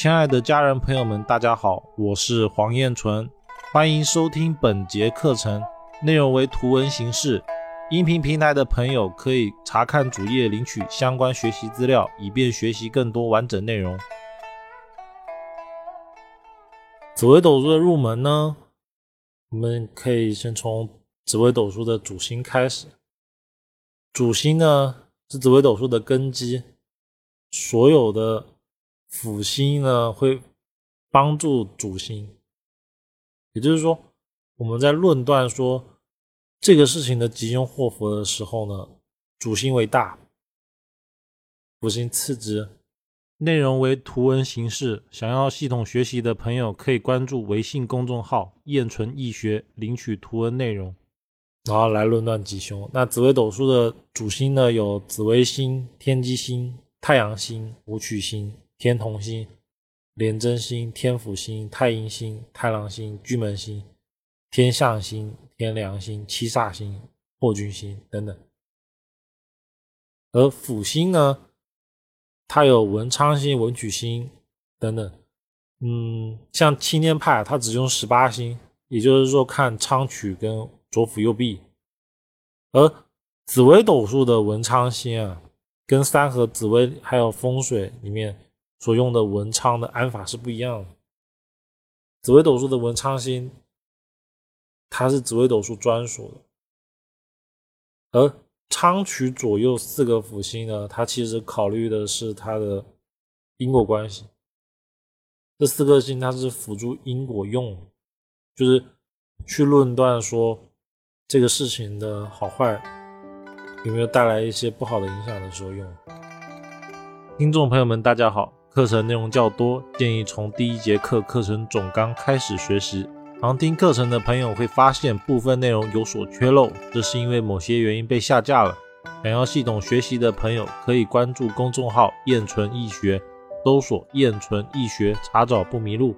亲爱的家人朋友们，大家好，我是黄彦纯，欢迎收听本节课程，内容为图文形式。音频平台的朋友可以查看主页领取相关学习资料，以便学习更多完整内容。紫微斗数的入门呢，我们可以先从紫微斗数的主星开始。主星呢是紫微斗数的根基，所有的辅星呢会帮助主星，也就是说，我们在论断说这个事情的吉凶祸福的时候呢，主星为大，辅星次之。内容为图文形式，想要系统学习的朋友可以关注微信公众号“燕纯易学”领取图文内容，然后来论断吉凶。那紫微斗数的主星呢，有紫微星、天机星、太阳星、武曲星、天同星、廉贞星、天府星、太阴星、太郎星、巨门星、天象星、天梁星、七煞星、破军星等等。而辅星呢？它有文昌星、文曲星等等，嗯，像青天派，它只用十八星，也就是说看昌曲跟左辅右弼。而紫微斗数的文昌星啊，跟三合、紫微还有风水里面所用的文昌的安法是不一样的。紫微斗数的文昌星，它是紫微斗数专属的，而。昌曲左右四个辅星呢，它其实考虑的是它的因果关系。这四颗星它是辅助因果用，就是去论断说这个事情的好坏有没有带来一些不好的影响的时候用。听众朋友们，大家好，课程内容较多，建议从第一节课课程总纲开始学习。旁听课程的朋友会发现部分内容有所缺漏，这是因为某些原因被下架了。想要系统学习的朋友可以关注公众号“燕纯易学”，搜索“燕纯易学”，查找不迷路。